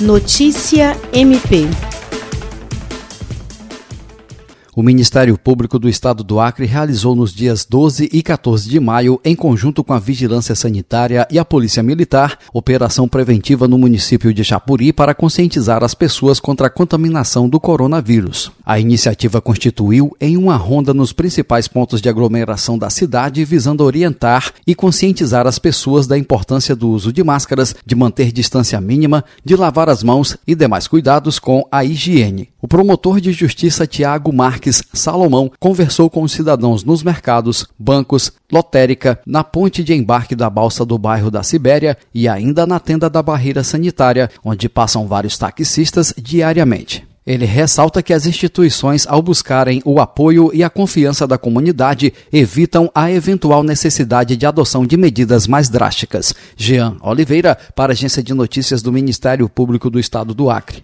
Notícia MP o Ministério Público do Estado do Acre realizou nos dias 12 e 14 de maio, em conjunto com a Vigilância Sanitária e a Polícia Militar, operação preventiva no município de Chapuri para conscientizar as pessoas contra a contaminação do coronavírus. A iniciativa constituiu em uma ronda nos principais pontos de aglomeração da cidade, visando orientar e conscientizar as pessoas da importância do uso de máscaras, de manter distância mínima, de lavar as mãos e demais cuidados com a higiene. O promotor de justiça Tiago Marques Salomão conversou com os cidadãos nos mercados, bancos, lotérica, na ponte de embarque da balsa do bairro da Sibéria e ainda na tenda da barreira sanitária, onde passam vários taxistas diariamente. Ele ressalta que as instituições, ao buscarem o apoio e a confiança da comunidade, evitam a eventual necessidade de adoção de medidas mais drásticas. Jean Oliveira, para a Agência de Notícias do Ministério Público do Estado do Acre.